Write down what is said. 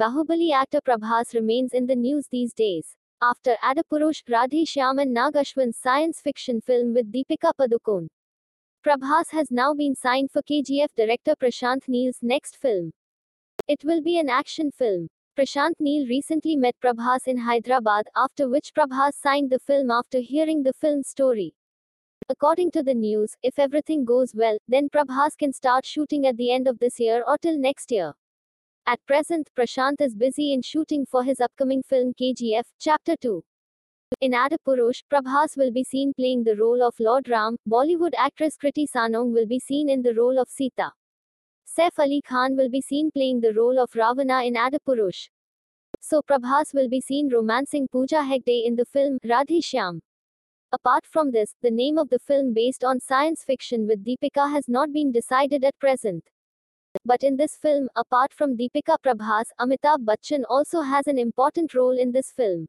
Bahubali actor Prabhas remains in the news these days. After Adipurush, Radhe Shyam and Nag science fiction film with Deepika Padukone. Prabhas has now been signed for KGF director Prashant Neel's next film. It will be an action film. Prashant Neel recently met Prabhas in Hyderabad, after which Prabhas signed the film after hearing the film story. According to the news, if everything goes well, then Prabhas can start shooting at the end of this year or till next year. At present, Prashant is busy in shooting for his upcoming film KGF, Chapter 2. In Adipurush, Prabhas will be seen playing the role of Lord Ram, Bollywood actress Kriti Sanon will be seen in the role of Sita. Saif Ali Khan will be seen playing the role of Ravana in Adipurush. So Prabhas will be seen romancing Pooja Hegde in the film Radhe Shyam. Apart from this, the name of the film based on science fiction with Deepika has not been decided at present. But in this film, apart from Deepika Prabhas, Amitabh Bachchan also has an important role in this film.